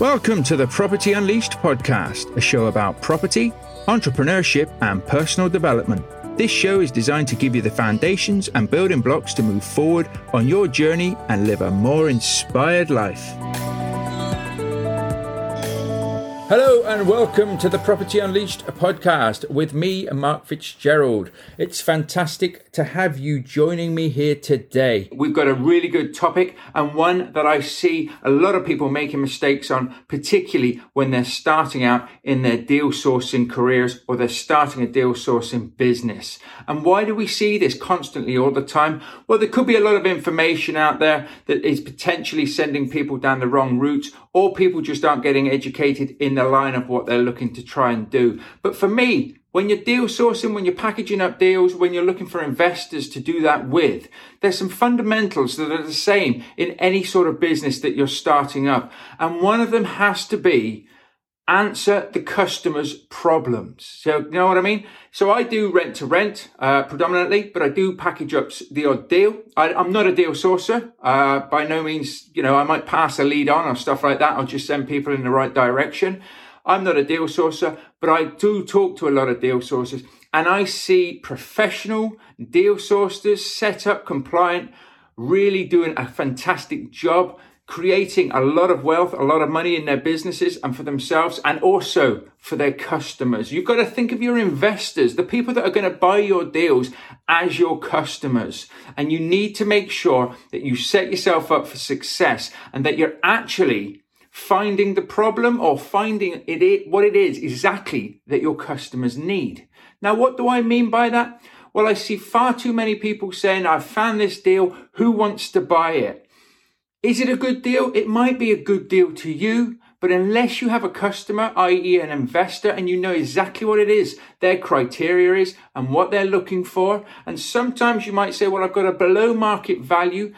Welcome to the Property Unleashed podcast, a show about property, entrepreneurship, and personal development. This show is designed to give you the foundations and building blocks to move forward on your journey and live a more inspired life. Hello and welcome to the Property Unleashed podcast with me, Mark Fitzgerald. It's fantastic to have you joining me here today. We've got a really good topic and one that I see a lot of people making mistakes on, particularly when they're starting out in their deal sourcing careers or they're starting a deal sourcing business. And why do we see this constantly all the time? Well, there could be a lot of information out there that is potentially sending people down the wrong route or people just aren't getting educated in the line of what they're looking to try and do. But for me, when you're deal sourcing, when you're packaging up deals, when you're looking for investors to do that with, there's some fundamentals that are the same in any sort of business that you're starting up. And one of them has to be answer the customer's problems. So, you know what I mean? So I do rent to rent, uh, predominantly, but I do package up the odd deal. I, am not a deal sourcer. Uh, by no means, you know, I might pass a lead on or stuff like that. I'll just send people in the right direction. I'm not a deal sourcer, but I do talk to a lot of deal sourcers and I see professional deal sourcers set up compliant, really doing a fantastic job creating a lot of wealth, a lot of money in their businesses and for themselves and also for their customers. You've got to think of your investors, the people that are going to buy your deals as your customers. And you need to make sure that you set yourself up for success and that you're actually finding the problem or finding it, what it is exactly that your customers need. Now, what do I mean by that? Well, I see far too many people saying, I've found this deal. Who wants to buy it? Is it a good deal? It might be a good deal to you, but unless you have a customer, i.e. an investor, and you know exactly what it is, their criteria is and what they're looking for, and sometimes you might say, well, I've got a below market value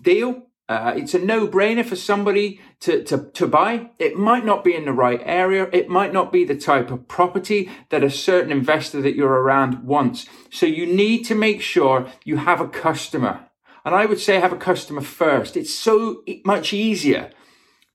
deal. Uh, it's a no-brainer for somebody to, to, to buy. It might not be in the right area. It might not be the type of property that a certain investor that you're around wants. So you need to make sure you have a customer and I would say have a customer first. It's so much easier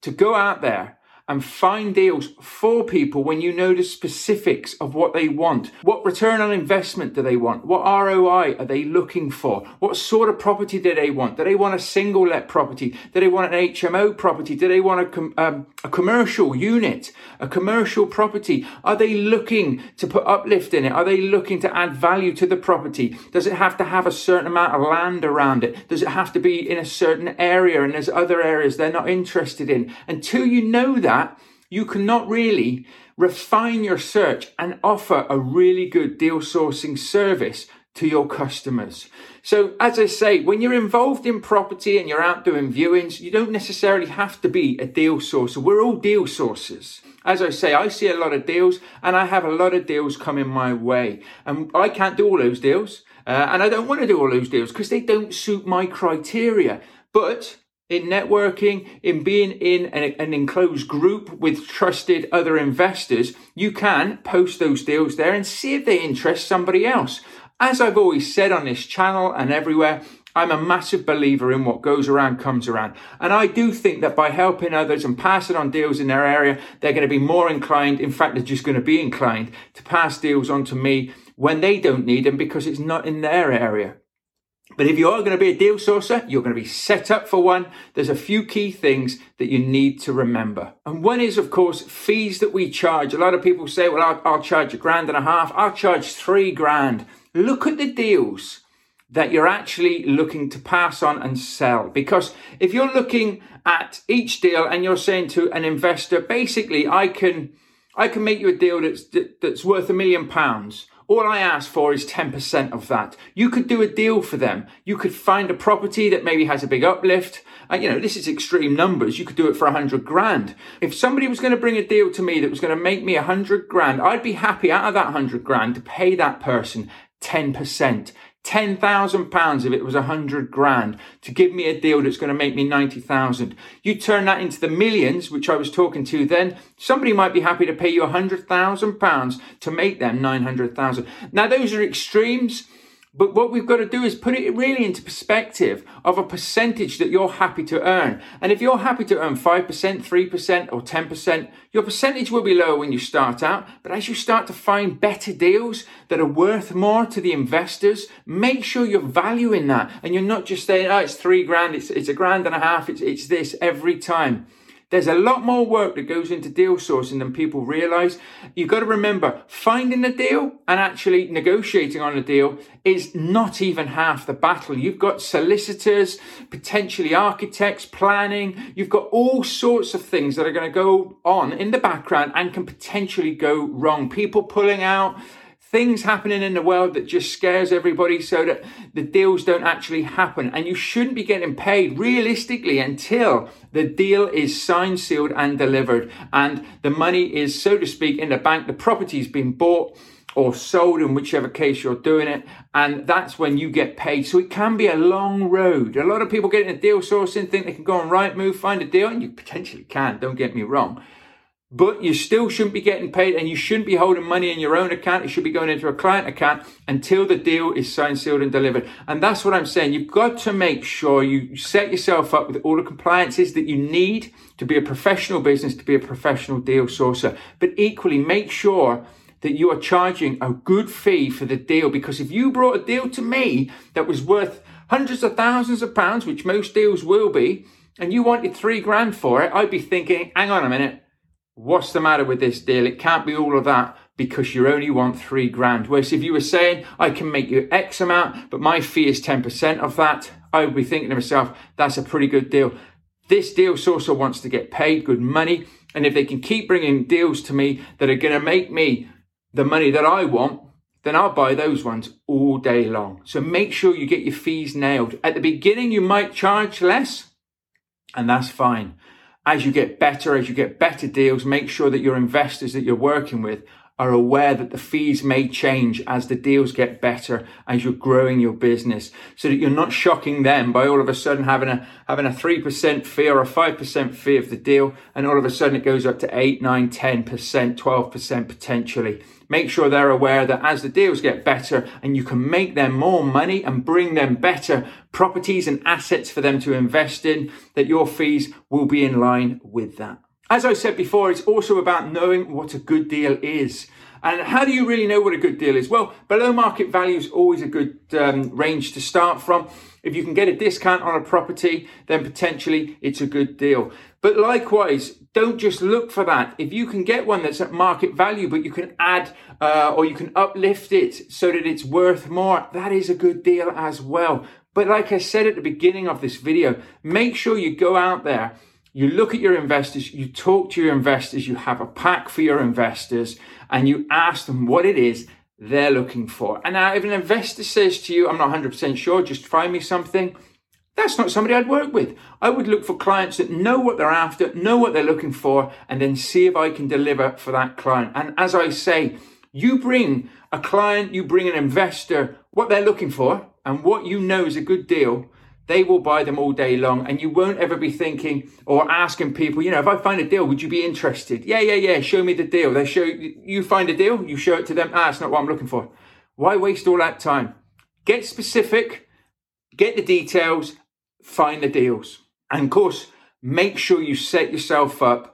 to go out there and find deals for people when you know the specifics of what they want. What return on investment do they want? What ROI are they looking for? What sort of property do they want? Do they want a single let property? Do they want an HMO property? Do they want a, com- um, a commercial unit? A commercial property? Are they looking to put uplift in it? Are they looking to add value to the property? Does it have to have a certain amount of land around it? Does it have to be in a certain area and there's other areas they're not interested in? Until you know that, that, you cannot really refine your search and offer a really good deal sourcing service to your customers. So, as I say, when you're involved in property and you're out doing viewings, you don't necessarily have to be a deal sourcer. We're all deal sources. As I say, I see a lot of deals and I have a lot of deals coming my way. And I can't do all those deals. Uh, and I don't want to do all those deals because they don't suit my criteria. But in networking, in being in an, an, enclosed group with trusted other investors, you can post those deals there and see if they interest somebody else. As I've always said on this channel and everywhere, I'm a massive believer in what goes around comes around. And I do think that by helping others and passing on deals in their area, they're going to be more inclined, in fact, they're just going to be inclined to pass deals on to me when they don't need them because it's not in their area. But if you are going to be a deal sourcer, you're going to be set up for one. There's a few key things that you need to remember. And one is, of course, fees that we charge. A lot of people say, well, I'll, I'll charge a grand and a half. I'll charge three grand. Look at the deals that you're actually looking to pass on and sell. Because if you're looking at each deal and you're saying to an investor, basically, I can, I can make you a deal that's, that's worth a million pounds all I ask for is 10% of that. You could do a deal for them. You could find a property that maybe has a big uplift. And you know, this is extreme numbers. You could do it for a hundred grand. If somebody was going to bring a deal to me that was going to make me a hundred grand, I'd be happy out of that hundred grand to pay that person 10%. Ten thousand pounds if it was a hundred grand to give me a deal that's going to make me ninety thousand. You turn that into the millions, which I was talking to then. Somebody might be happy to pay you a hundred thousand pounds to make them nine hundred thousand. Now those are extremes. But what we've got to do is put it really into perspective of a percentage that you're happy to earn. And if you're happy to earn 5%, 3%, or 10%, your percentage will be lower when you start out. But as you start to find better deals that are worth more to the investors, make sure you're valuing that. And you're not just saying, oh, it's three grand, it's, it's a grand and a half, it's, it's this every time. There's a lot more work that goes into deal sourcing than people realize. You've got to remember finding a deal and actually negotiating on a deal is not even half the battle. You've got solicitors, potentially architects, planning. You've got all sorts of things that are going to go on in the background and can potentially go wrong. People pulling out, things happening in the world that just scares everybody so that the deals don't actually happen. And you shouldn't be getting paid realistically until the deal is signed, sealed, and delivered. And the money is, so to speak, in the bank. The property's been bought or sold in whichever case you're doing it. And that's when you get paid. So it can be a long road. A lot of people get in a deal sourcing, think they can go on Rightmove, find a deal, and you potentially can, don't get me wrong but you still shouldn't be getting paid and you shouldn't be holding money in your own account. It should be going into a client account until the deal is signed, sealed, and delivered. And that's what I'm saying. You've got to make sure you set yourself up with all the compliances that you need to be a professional business, to be a professional deal sourcer. But equally, make sure that you are charging a good fee for the deal. Because if you brought a deal to me that was worth hundreds of thousands of pounds, which most deals will be, and you wanted three grand for it, I'd be thinking, hang on a minute What's the matter with this deal? It can't be all of that because you only want three grand. Whereas if you were saying, I can make you X amount, but my fee is 10% of that, I would be thinking to myself, that's a pretty good deal. This deal sourcer wants to get paid good money. And if they can keep bringing deals to me that are going to make me the money that I want, then I'll buy those ones all day long. So make sure you get your fees nailed. At the beginning, you might charge less and that's fine as you get better, as you get better deals, make sure that your investors that you're working with are aware that the fees may change as the deals get better as you're growing your business so that you're not shocking them by all of a sudden having a having a 3% fee or a 5% fee of the deal and all of a sudden it goes up to 8 9 10% 12% potentially. Make sure they're aware that as the deals get better and you can make them more money and bring them better properties and assets for them to invest in that your fees will be in line with that as I said before, it's also about knowing what a good deal is. And how do you really know what a good deal is? Well, below market value is always a good um, range to start from. If you can get a discount on a property, then potentially it's a good deal. But likewise, don't just look for that. If you can get one that's at market value, but you can add uh, or you can uplift it so that it's worth more, that is a good deal as well. But like I said at the beginning of this video, make sure you go out there you look at your investors, you talk to your investors, you have a pack for your investors, and you ask them what it is they're looking for. And now, if an investor says to you, I'm not 100% sure, just find me something, that's not somebody I'd work with. I would look for clients that know what they're after, know what they're looking for, and then see if I can deliver for that client. And as I say, you bring a client, you bring an investor what they're looking for and what you know is a good deal, they will buy them all day long and you won't ever be thinking or asking people you know if i find a deal would you be interested? Yeah yeah yeah show me the deal. They show you find a deal you show it to them. Ah that's not what i'm looking for. Why waste all that time? Get specific get the details find the deals. And of course make sure you set yourself up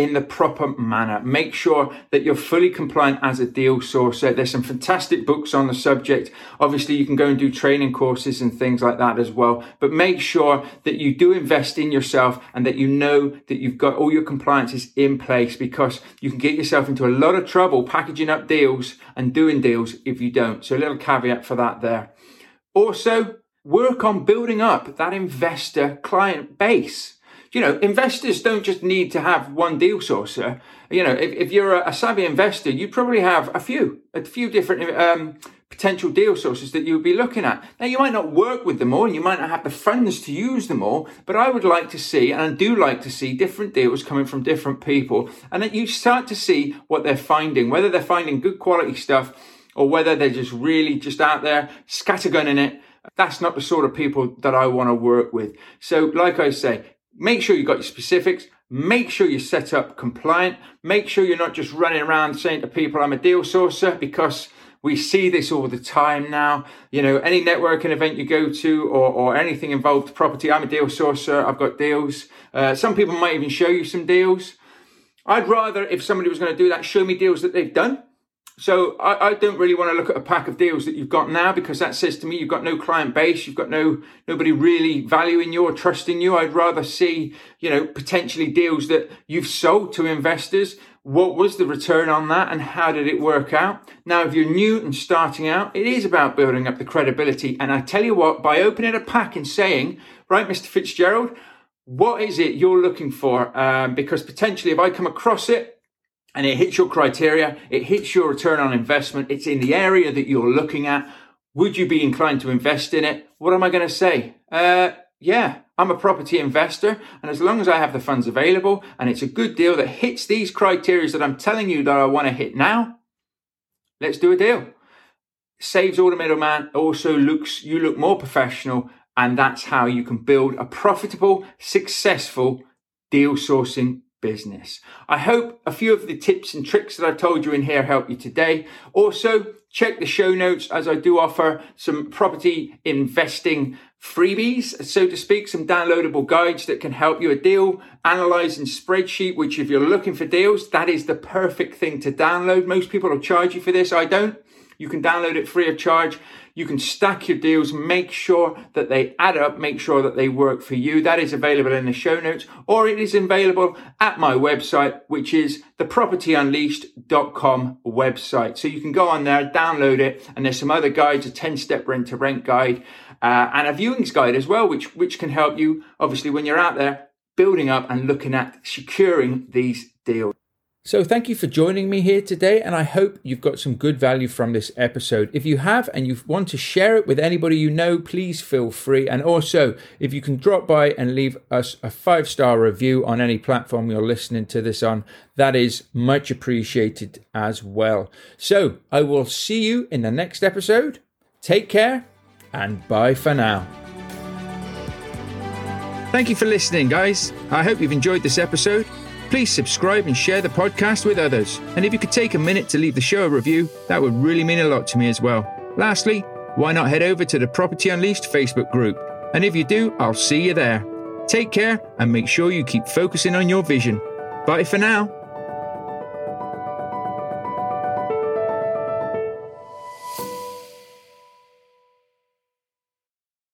in the proper manner. Make sure that you're fully compliant as a deal sourcer. There's some fantastic books on the subject. Obviously, you can go and do training courses and things like that as well. But make sure that you do invest in yourself and that you know that you've got all your compliances in place because you can get yourself into a lot of trouble packaging up deals and doing deals if you don't. So a little caveat for that there. Also, work on building up that investor client base you know, investors don't just need to have one deal sourcer. You know, if, if you're a, a savvy investor, you probably have a few, a few different um, potential deal sources that you would be looking at. Now, you might not work with them all and you might not have the funds to use them all, but I would like to see, and I do like to see different deals coming from different people and that you start to see what they're finding, whether they're finding good quality stuff or whether they're just really just out there scattergunning it. That's not the sort of people that I want to work with. So, like I say, Make sure you got your specifics. Make sure you're set up compliant. Make sure you're not just running around saying to people, I'm a deal sourcer, because We see this all the time now. You know, any networking event you go to or, or anything involved property, I'm a deal sourcer. I've got deals. Uh, some people might even show you some deals. I'd rather, if somebody was going to do that, show me deals that they've done so I, I, don't really want to look at a pack of deals that you've got now because that says to me you've got no client base, you've got no nobody really valuing you or trusting you. I'd rather see, you know, potentially deals that you've sold to investors. What was the return on that and how did it work out? Now, if you're new and starting out, it is about building up the credibility. And I tell you what, by opening a pack and saying, right, Mr. Fitzgerald, what is it you're looking for? Um, because potentially if I come across it, and it hits your criteria, it hits your return on investment, it's in the area that you're looking at. Would you be inclined to invest in it? What am I going to say? Uh, yeah, I'm a property investor, and as long as I have the funds available and it's a good deal that hits these criteria that I'm telling you that I want to hit now, let's do a deal. Saves all the middleman, also looks, you look more professional, and that's how you can build a profitable, successful deal sourcing business. I hope a few of the tips and tricks that I told you in here help you today. Also, check the show notes as I do offer some property investing freebies, so to speak, some downloadable guides that can help you a deal analyzing spreadsheet, which if you're looking for deals, that is the perfect thing to download. Most people will charge you for this. I don't. You can download it free of charge. You can stack your deals, make sure that they add up, make sure that they work for you. That is available in the show notes, or it is available at my website, which is the propertyunleashed.com website. So you can go on there, download it, and there's some other guides, a 10 step rent to rent guide, uh, and a viewings guide as well, which, which can help you, obviously, when you're out there building up and looking at securing these deals. So, thank you for joining me here today, and I hope you've got some good value from this episode. If you have and you want to share it with anybody you know, please feel free. And also, if you can drop by and leave us a five star review on any platform you're listening to this on, that is much appreciated as well. So, I will see you in the next episode. Take care, and bye for now. Thank you for listening, guys. I hope you've enjoyed this episode. Please subscribe and share the podcast with others. And if you could take a minute to leave the show a review, that would really mean a lot to me as well. Lastly, why not head over to the Property Unleashed Facebook group? And if you do, I'll see you there. Take care and make sure you keep focusing on your vision. Bye for now.